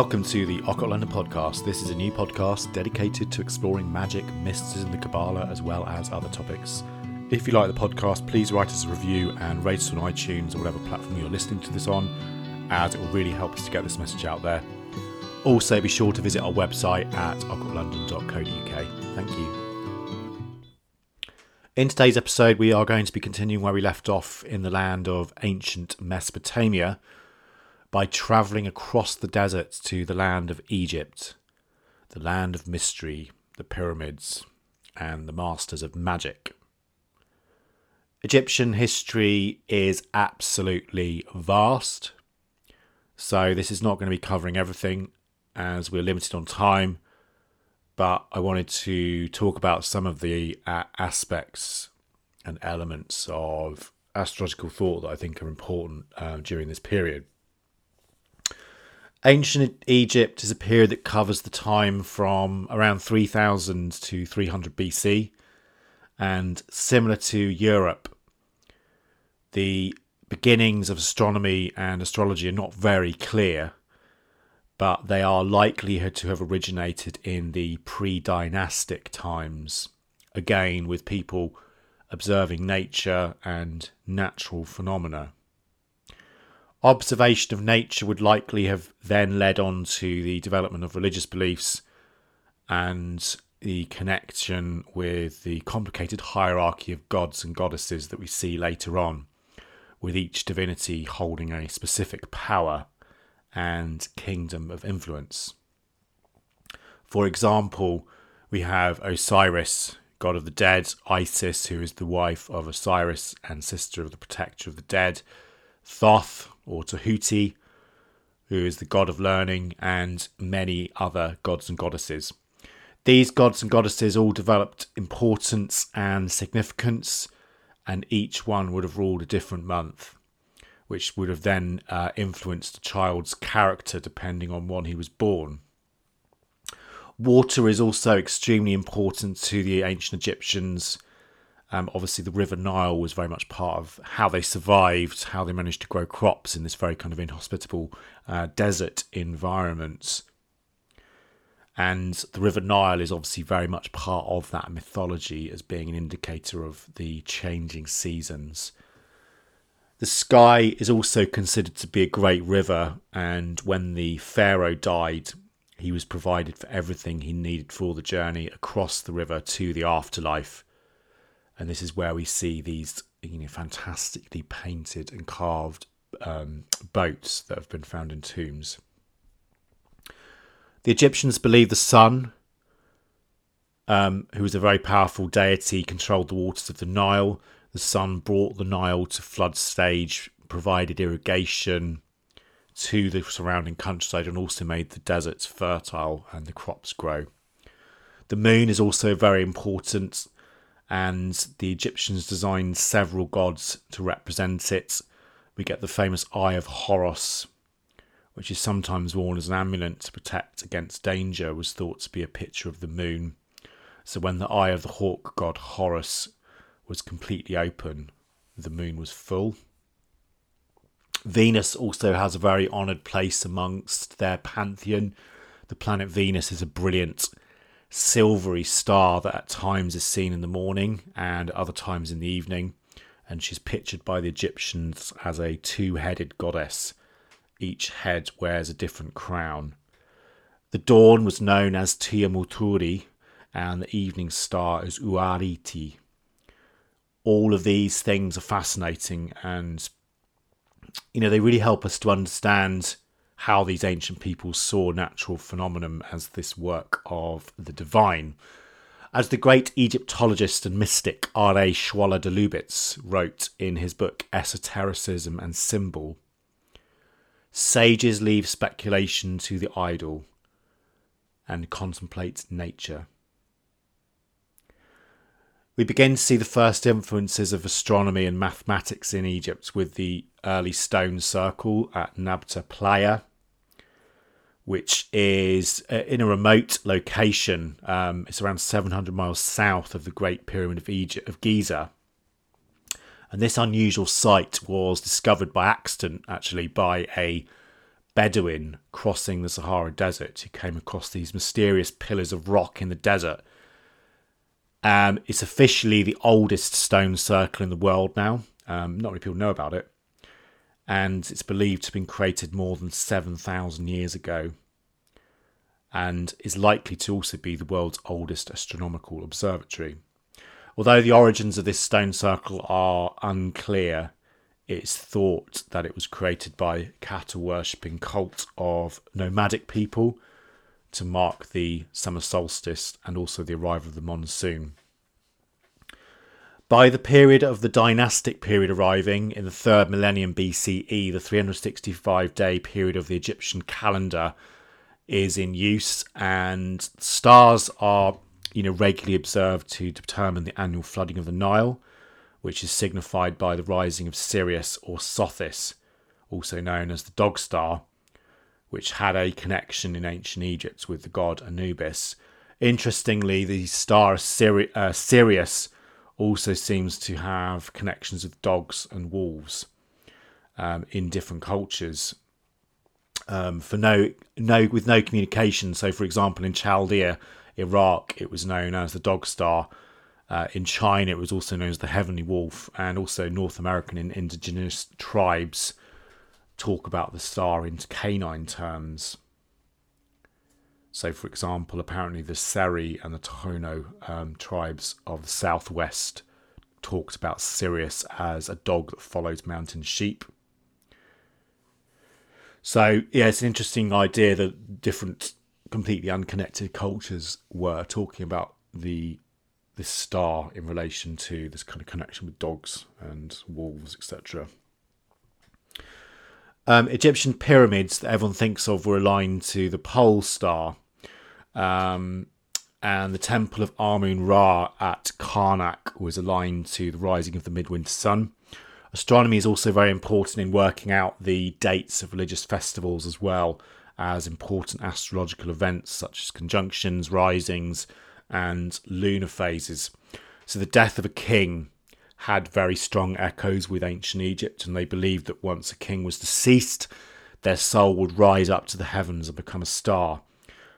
Welcome to the Occult London podcast. This is a new podcast dedicated to exploring magic, mysticism, the Kabbalah, as well as other topics. If you like the podcast, please write us a review and rate us on iTunes or whatever platform you're listening to this on, as it will really help us to get this message out there. Also, be sure to visit our website at occultlondon.co.uk. Thank you. In today's episode, we are going to be continuing where we left off in the land of ancient Mesopotamia by travelling across the desert to the land of Egypt, the land of mystery, the pyramids, and the masters of magic. Egyptian history is absolutely vast, so this is not going to be covering everything as we're limited on time. But I wanted to talk about some of the uh, aspects and elements of astrological thought that I think are important uh, during this period. Ancient Egypt is a period that covers the time from around 3000 to 300 BC. And similar to Europe, the beginnings of astronomy and astrology are not very clear, but they are likely to have originated in the pre dynastic times, again, with people observing nature and natural phenomena observation of nature would likely have then led on to the development of religious beliefs and the connection with the complicated hierarchy of gods and goddesses that we see later on, with each divinity holding a specific power and kingdom of influence. For example, we have Osiris, god of the dead, Isis, who is the wife of Osiris and sister of the protector of the dead, Thoth, or Tahuti, who is the god of learning, and many other gods and goddesses. These gods and goddesses all developed importance and significance, and each one would have ruled a different month, which would have then uh, influenced the child's character depending on when he was born. Water is also extremely important to the ancient Egyptians um, obviously, the River Nile was very much part of how they survived, how they managed to grow crops in this very kind of inhospitable uh, desert environment. And the River Nile is obviously very much part of that mythology as being an indicator of the changing seasons. The sky is also considered to be a great river, and when the Pharaoh died, he was provided for everything he needed for the journey across the river to the afterlife and this is where we see these you know fantastically painted and carved um, boats that have been found in tombs. The Egyptians believed the sun, um, who was a very powerful deity, controlled the waters of the Nile. The sun brought the Nile to flood stage, provided irrigation to the surrounding countryside, and also made the deserts fertile and the crops grow. The moon is also very important and the Egyptians designed several gods to represent it. We get the famous Eye of Horus, which is sometimes worn as an amulet to protect against danger, was thought to be a picture of the moon. So when the eye of the hawk god Horus was completely open, the moon was full. Venus also has a very honoured place amongst their pantheon. The planet Venus is a brilliant silvery star that at times is seen in the morning and other times in the evening. And she's pictured by the Egyptians as a two headed goddess. Each head wears a different crown. The dawn was known as Tiamuturi, and the evening star as Uariti. All of these things are fascinating and you know they really help us to understand how these ancient people saw natural phenomenon as this work of the divine. As the great Egyptologist and mystic R.A. Schwaller de Lubicz wrote in his book Esotericism and Symbol, sages leave speculation to the idle and contemplate nature. We begin to see the first influences of astronomy and mathematics in Egypt with the early stone circle at Nabta Playa which is uh, in a remote location. Um, it's around 700 miles south of the Great Pyramid of Egypt of Giza. And this unusual site was discovered by accident, actually, by a Bedouin crossing the Sahara Desert who came across these mysterious pillars of rock in the desert. Um, it's officially the oldest stone circle in the world now. Um, not many people know about it. And it's believed to have been created more than 7,000 years ago and is likely to also be the world's oldest astronomical observatory. Although the origins of this stone circle are unclear, it's thought that it was created by cattle worshipping cult of nomadic people to mark the summer solstice and also the arrival of the monsoon. By the period of the dynastic period arriving in the third millennium BCE, the 365 day period of the Egyptian calendar is in use, and stars are you know regularly observed to determine the annual flooding of the Nile which is signified by the rising of Sirius or Sothis, also known as the dog star, which had a connection in ancient Egypt with the god Anubis. Interestingly, the star uh, Sirius also seems to have connections with dogs and wolves um, in different cultures. Um, for no, no, with no communication. So, for example, in Chaldea, Iraq, it was known as the dog star, uh, in China, it was also known as the heavenly wolf, and also North American and indigenous tribes talk about the star in canine terms. So, for example, apparently the Seri and the Tohono um, tribes of the southwest talked about Sirius as a dog that follows mountain sheep. So, yeah, it's an interesting idea that different, completely unconnected cultures were talking about the this star in relation to this kind of connection with dogs and wolves, etc. Um, Egyptian pyramids that everyone thinks of were aligned to the pole star, um, and the temple of Amun Ra at Karnak was aligned to the rising of the midwinter sun. Astronomy is also very important in working out the dates of religious festivals as well as important astrological events such as conjunctions, risings, and lunar phases. So the death of a king had very strong echoes with ancient Egypt, and they believed that once a king was deceased, their soul would rise up to the heavens and become a star.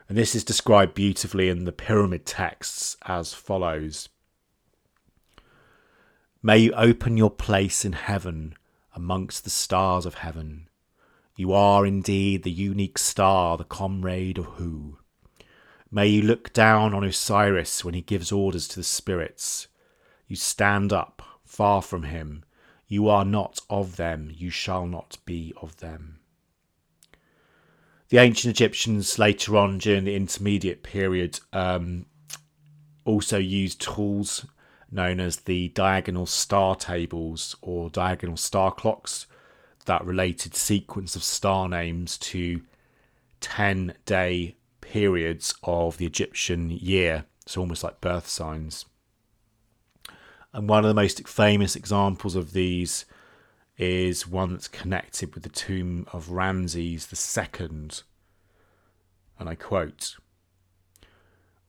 And this is described beautifully in the pyramid texts as follows May you open your place in heaven amongst the stars of heaven. You are indeed the unique star, the comrade of Hu. May you look down on Osiris when he gives orders to the spirits. You stand up, far from him. You are not of them, you shall not be of them. The ancient Egyptians, later on during the intermediate period, um, also used tools known as the diagonal star tables or diagonal star clocks that related sequence of star names to 10 day periods of the Egyptian year, so almost like birth signs. And one of the most famous examples of these is one that's connected with the tomb of Ramses II. And I quote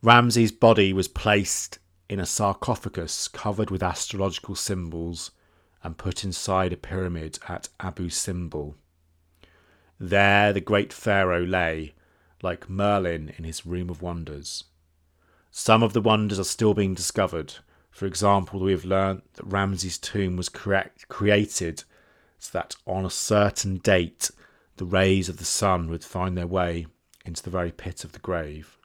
Ramses' body was placed in a sarcophagus covered with astrological symbols and put inside a pyramid at Abu Simbel. There the great pharaoh lay, like Merlin in his Room of Wonders. Some of the wonders are still being discovered. For example, we have learnt that Ramses' tomb was correct, created so that on a certain date the rays of the sun would find their way into the very pit of the grave.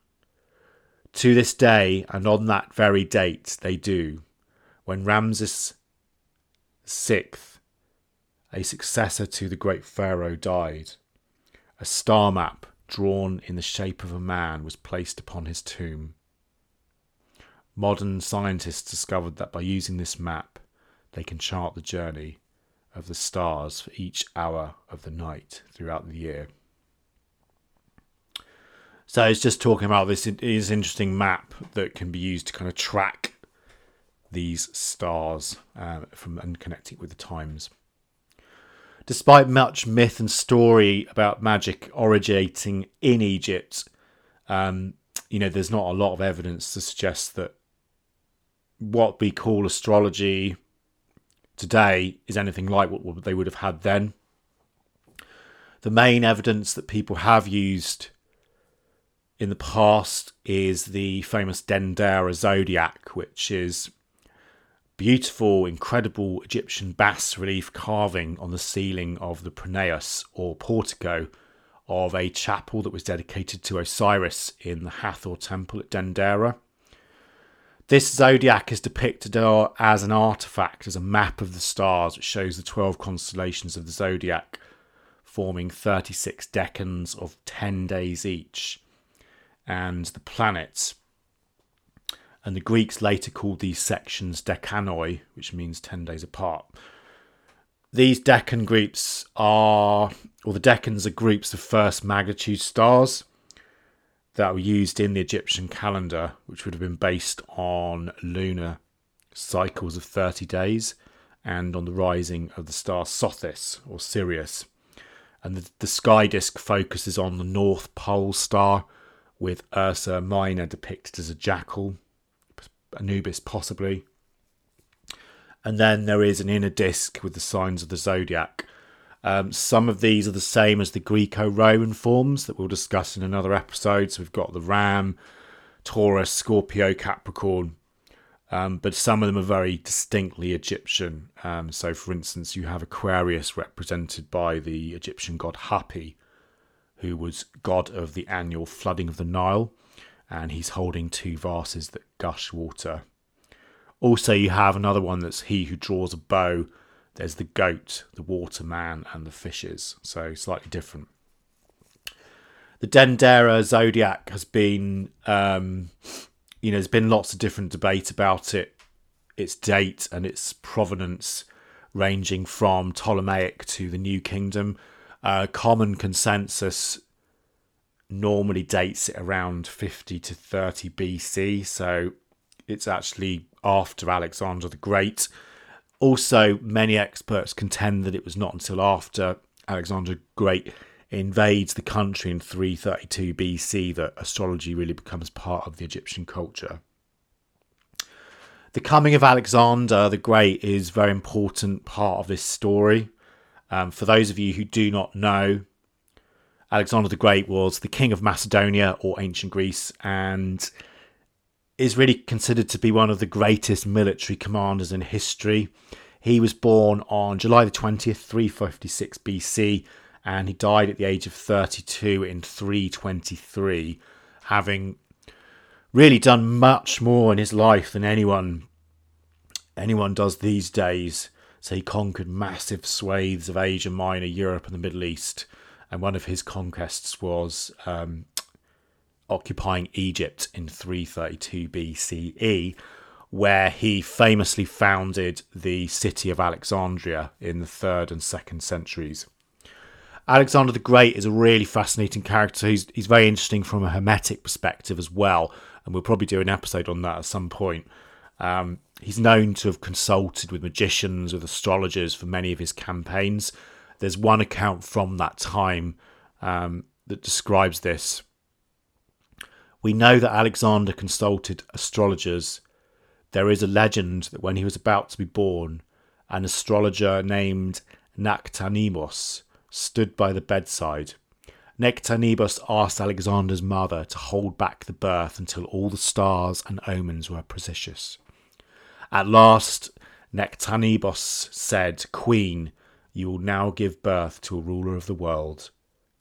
To this day, and on that very date, they do, when Ramses VI, a successor to the great pharaoh, died. A star map drawn in the shape of a man, was placed upon his tomb. Modern scientists discovered that by using this map, they can chart the journey of the stars for each hour of the night throughout the year. So it's just talking about this is interesting map that can be used to kind of track these stars uh, from and connect it with the times. Despite much myth and story about magic originating in Egypt, um, you know, there's not a lot of evidence to suggest that what we call astrology today is anything like what they would have had then. The main evidence that people have used in the past is the famous Dendera zodiac, which is beautiful, incredible Egyptian bas relief carving on the ceiling of the pronaos or portico of a chapel that was dedicated to Osiris in the Hathor temple at Dendera. This zodiac is depicted as an artifact, as a map of the stars, which shows the 12 constellations of the zodiac, forming 36 decans of 10 days each. And the planets and the Greeks later called these sections decanoi, which means 10 days apart. These decan groups are, or the decans are groups of first magnitude stars that were used in the Egyptian calendar, which would have been based on lunar cycles of 30 days and on the rising of the star Sothis or Sirius. And the, the sky disk focuses on the North Pole star, with Ursa Minor depicted as a jackal Anubis possibly. And then there is an inner disc with the signs of the zodiac. Um, some of these are the same as the Greco Roman forms that we'll discuss in another episode. So we've got the Ram, Taurus, Scorpio, Capricorn. Um, but some of them are very distinctly Egyptian. Um, so, for instance, you have Aquarius represented by the Egyptian god Hapi, who was god of the annual flooding of the Nile and he's holding two vases that gush water. Also, you have another one that's he who draws a bow. There's the goat, the waterman, and the fishes. So slightly different. The Dendera zodiac has been, um, you know, there's been lots of different debate about it, its date and its provenance, ranging from Ptolemaic to the New Kingdom. Uh, common consensus normally dates it around 50 to 30 BC, so it's actually after Alexander the Great. Also, many experts contend that it was not until after Alexander the Great invades the country in 332 BC that astrology really becomes part of the Egyptian culture. The coming of Alexander the Great is a very important part of this story. Um, for those of you who do not know, Alexander the Great was the king of Macedonia or ancient Greece and is really considered to be one of the greatest military commanders in history. He was born on July the 20th, 356 BC, and he died at the age of 32 in 323, having really done much more in his life than anyone anyone does these days. So he conquered massive swathes of Asia Minor, Europe, and the Middle East and one of his conquests was um, occupying Egypt in 332 BCE, where he famously founded the city of Alexandria in the third and second centuries. Alexander the Great is a really fascinating character. He's, he's very interesting from a Hermetic perspective as well, and we'll probably do an episode on that at some point. Um, he's known to have consulted with magicians, with astrologers for many of his campaigns, there's one account from that time um, that describes this. We know that Alexander consulted astrologers. There is a legend that when he was about to be born, an astrologer named Nectanebos stood by the bedside. Nectanebos asked Alexander's mother to hold back the birth until all the stars and omens were propitious. At last, Nectanebos said, Queen, you will now give birth to a ruler of the world.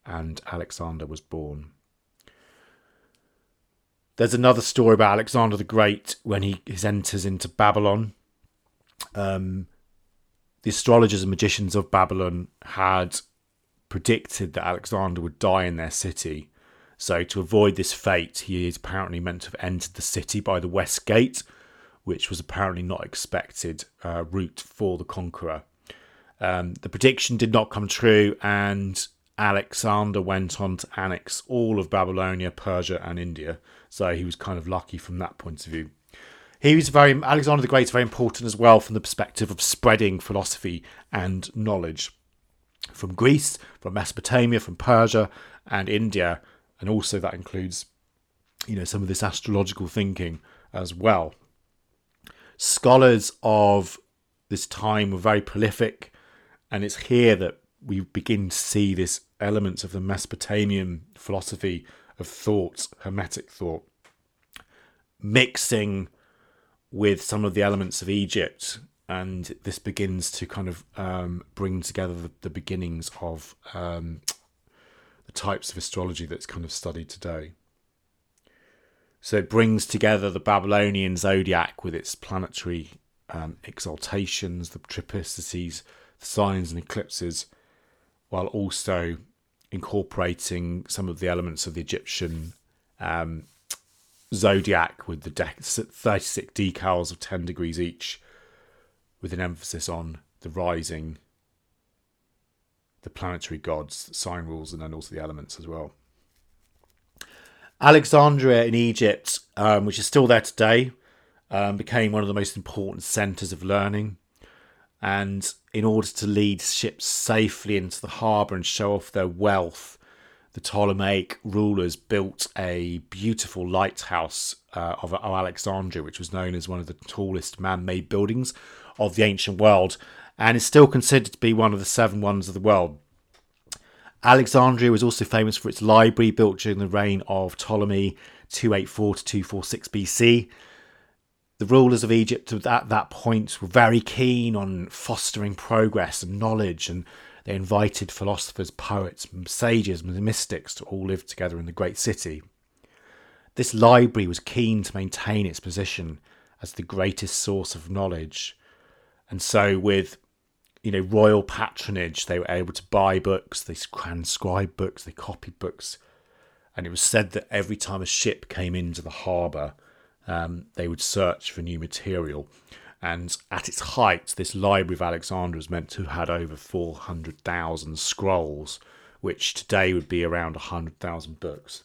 And Alexander was born. There's another story about Alexander the Great when he, enters into Babylon. Um, the astrologers and magicians of Babylon had predicted that Alexander would die in their city. So, to avoid this fate, he is apparently meant to have entered the city by the west gate, which was apparently not expected uh, route for the conqueror. Um, the prediction did not come true, and Alexander went on to annex all of Babylonia, Persia, and India. So he was kind of lucky from that point of view. He was very Alexander the Great is very important as well from the perspective of spreading philosophy and knowledge from Greece, from Mesopotamia, from Persia, and India, and also that includes, you know, some of this astrological thinking as well. Scholars of this time were very prolific and it's here that we begin to see this elements of the Mesopotamian philosophy of thought, Hermetic thought, mixing with some of the elements of Egypt, and this begins to kind of um, bring together the, the beginnings of um, the types of astrology that's kind of studied today. So it brings together the Babylonian zodiac with its planetary um, exaltations, the triplicities, the signs and eclipses, while also incorporating some of the elements of the Egyptian um, zodiac with the de- 36 decans of 10 degrees each, with an emphasis on the rising, the planetary gods, sign rules, and then also the elements as well. Alexandria in Egypt, um, which is still there today, um, became one of the most important centres of learning. And in order to lead ships safely into the harbour and show off their wealth, the Ptolemaic rulers built a beautiful lighthouse uh, of, of Alexandria, which was known as one of the tallest man made buildings of the ancient world and is still considered to be one of the seven wonders of the world. Alexandria was also famous for its library built during the reign of Ptolemy 284 to 246 BC. The rulers of Egypt at that point were very keen on fostering progress and knowledge, and they invited philosophers, poets, sages, and mystics to all live together in the great city. This library was keen to maintain its position as the greatest source of knowledge, and so with you know, royal patronage. They were able to buy books, they transcribed books, they copied books. And it was said that every time a ship came into the harbour, um, they would search for new material. And at its height, this Library of Alexandria was meant to have had over 400,000 scrolls, which today would be around 100,000 books.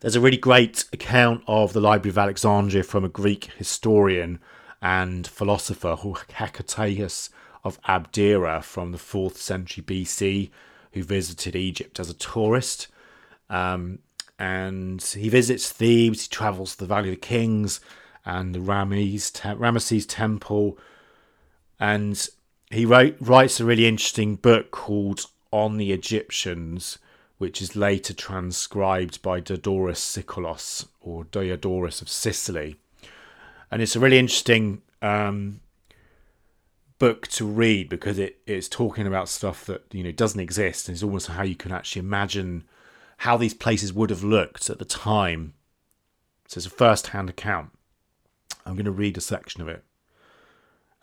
There's a really great account of the Library of Alexandria from a Greek historian and philosopher Hecataeus of Abdera from the 4th century BC, who visited Egypt as a tourist. Um, and he visits Thebes, he travels to the Valley of the Kings and the Ramses, Ramesses Temple. And he wrote, writes a really interesting book called On the Egyptians, which is later transcribed by Diodorus Siculus or Diodorus of Sicily and it's a really interesting um, book to read because it, it's talking about stuff that you know doesn't exist, and it's almost how you can actually imagine how these places would have looked at the time. So it's a first-hand account. I'm going to read a section of it,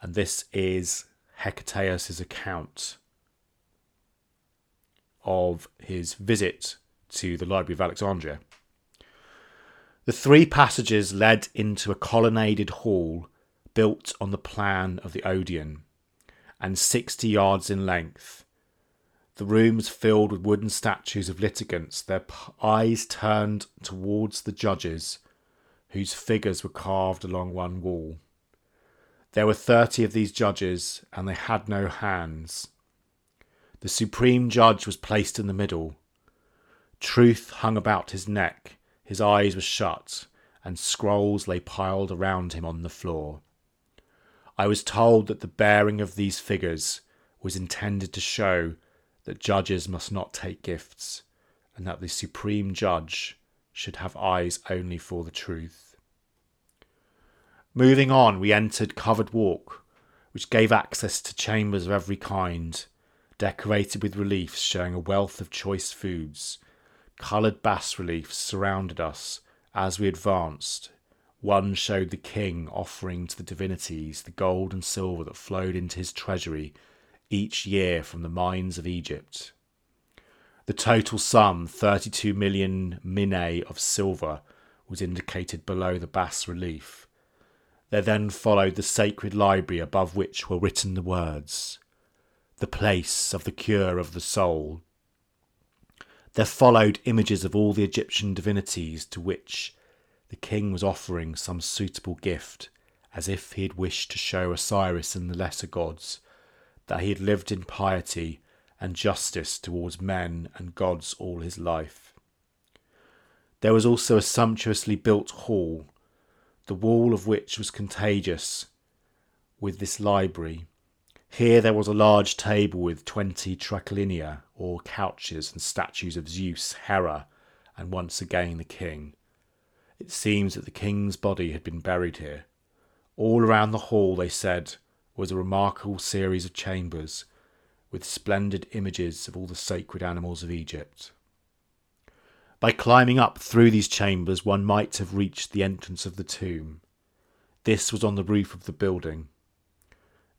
and this is Hecataeus' account of his visit to the Library of Alexandria. The three passages led into a colonnaded hall built on the plan of the Odeon and 60 yards in length. The rooms filled with wooden statues of litigants, their eyes turned towards the judges, whose figures were carved along one wall. There were thirty of these judges, and they had no hands. The supreme judge was placed in the middle. Truth hung about his neck, his eyes were shut, and scrolls lay piled around him on the floor. I was told that the bearing of these figures was intended to show that judges must not take gifts, and that the supreme judge should have eyes only for the truth. Moving on, we entered Covered Walk, which gave access to chambers of every kind, decorated with reliefs showing a wealth of choice foods Coloured bas reliefs surrounded us as we advanced. One showed the king offering to the divinities the gold and silver that flowed into his treasury each year from the mines of Egypt. The total sum, 32 million minae of silver, was indicated below the bas relief. There then followed the sacred library above which were written the words, The place of the cure of the soul, there followed images of all the Egyptian divinities to which the king was offering some suitable gift, as if he had wished to show Osiris and the lesser gods that he had lived in piety and justice towards men and gods all his life. There was also a sumptuously built hall, the wall of which was contagious with this library, Here there was a large table with twenty triclinia, or couches, and statues of Zeus, Hera, and once again the king. It seems that the king's body had been buried here. All around the hall, they said, was a remarkable series of chambers, with splendid images of all the sacred animals of Egypt. By climbing up through these chambers, one might have reached the entrance of the tomb. This was on the roof of the building.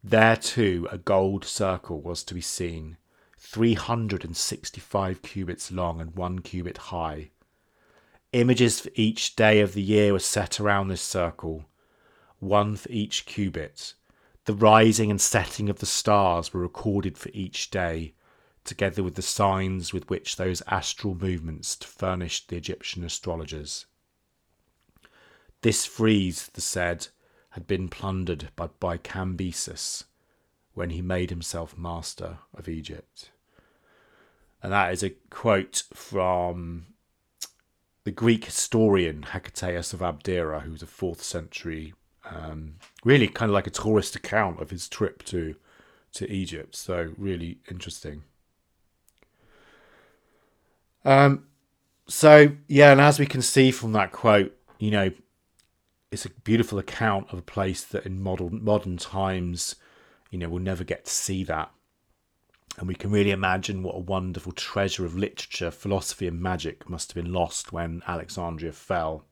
There, too, a gold circle was to be seen, 365 cubits long and one cubit high. Images for each day of the year were set around this circle, one for each cubit. The rising and setting of the stars were recorded for each day, together with the signs with which those astral movements furnished the Egyptian astrologers. This frieze, the said, had been plundered by, by Cambyses when he made himself master of Egypt. And that is a quote from the Greek historian Hecataeus of Abdera, who was a fourth century, um, really kind of like a tourist account of his trip to to Egypt. So really interesting. Um, so yeah, and as we can see from that quote, you know, it's a beautiful account of a place that in modern modern times, you know, we'll never get to see that. And we can really imagine what a wonderful treasure of literature, philosophy, and magic must have been lost when Alexandria fell.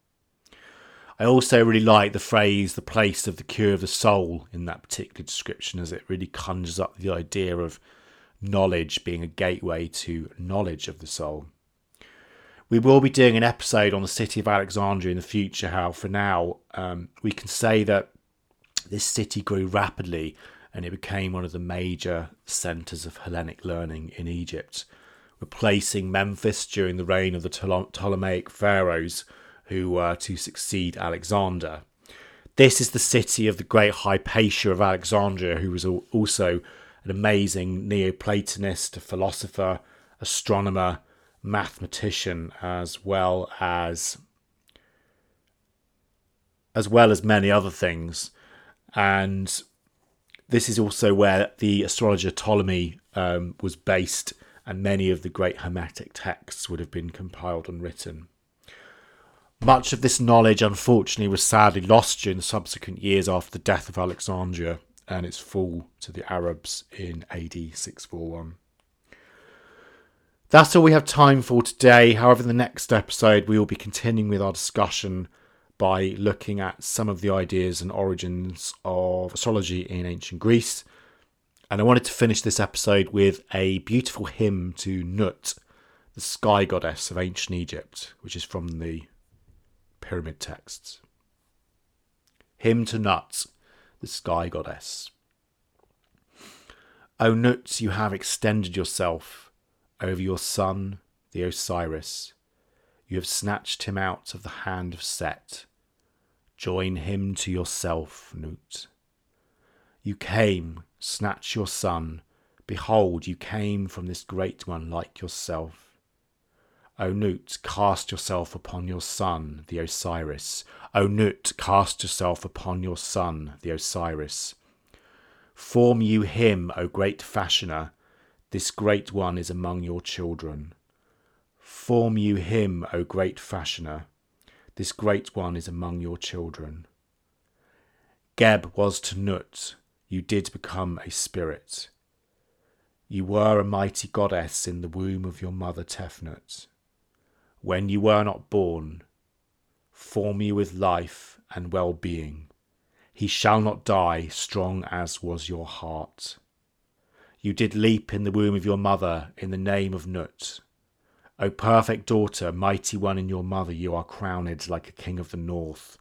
I also really like the phrase the place of the cure of the soul in that particular description, as it really conjures up the idea of knowledge being a gateway to knowledge of the soul. We will be doing an episode on the city of Alexandria in the future. How for now um, we can say that this city grew rapidly and it became one of the major centres of Hellenic learning in Egypt, replacing Memphis during the reign of the Ptolemaic pharaohs who were to succeed Alexander. This is the city of the great Hypatia of Alexandria, who was also an amazing Neoplatonist, philosopher, astronomer, mathematician as well as as well as many other things and this is also where the astrologer Ptolemy um, was based and many of the great hermetic texts would have been compiled and written much of this knowledge unfortunately was sadly lost during the subsequent years after the death of Alexandria and its fall to the Arabs in AD 641 that's all we have time for today. However, in the next episode, we will be continuing with our discussion by looking at some of the ideas and origins of astrology in ancient Greece. And I wanted to finish this episode with a beautiful hymn to Nut, the sky goddess of ancient Egypt, which is from the pyramid texts. Hymn to Nut, the sky goddess. O Nut, you have extended yourself over your son, the Osiris. You have snatched him out of the hand of Set. Join him to yourself, Nut. You came, snatch your son. Behold, you came from this great one like yourself. O Nut, cast yourself upon your son, the Osiris. O Nut, cast yourself upon your son, the Osiris. Form you him, O great fashioner, this great one is among your children. Form you him, O great fashioner. This great one is among your children. Geb was to Nut, you did become a spirit. You were a mighty goddess in the womb of your mother Tefnut. When you were not born, form you with life and well being. He shall not die, strong as was your heart. You did leap in the womb of your mother in the name of Nut. O perfect daughter, mighty one in your mother, you are crowned like a king of the north.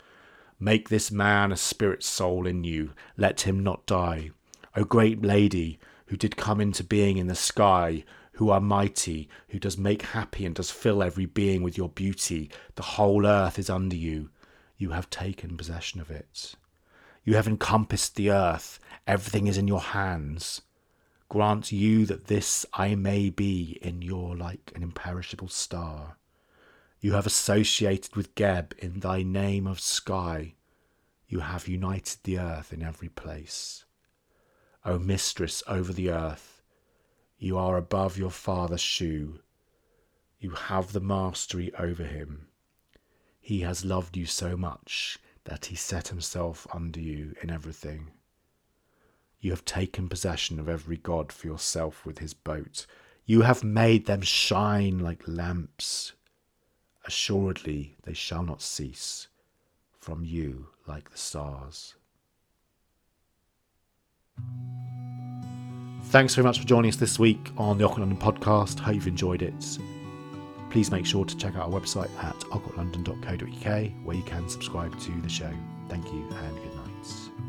Make this man a spirit soul in you, let him not die. O great lady, who did come into being in the sky, who are mighty, who does make happy and does fill every being with your beauty, the whole earth is under you. You have taken possession of it. You have encompassed the earth, everything is in your hands grant you that this I may be in your like an imperishable star. You have associated with Geb in thy name of sky. You have united the earth in every place. O mistress over the earth. You are above your father's Shu. You have the mastery over him. He has loved you so much that he set himself under you in everything. You have taken possession of every god for yourself with his boat. You have made them shine like lamps. Assuredly, they shall not cease from you like the stars. Thanks very much for joining us this week on the Occult London podcast. Hope you've enjoyed it. Please make sure to check out our website at occultlondon.co.uk where you can subscribe to the show. Thank you and good night.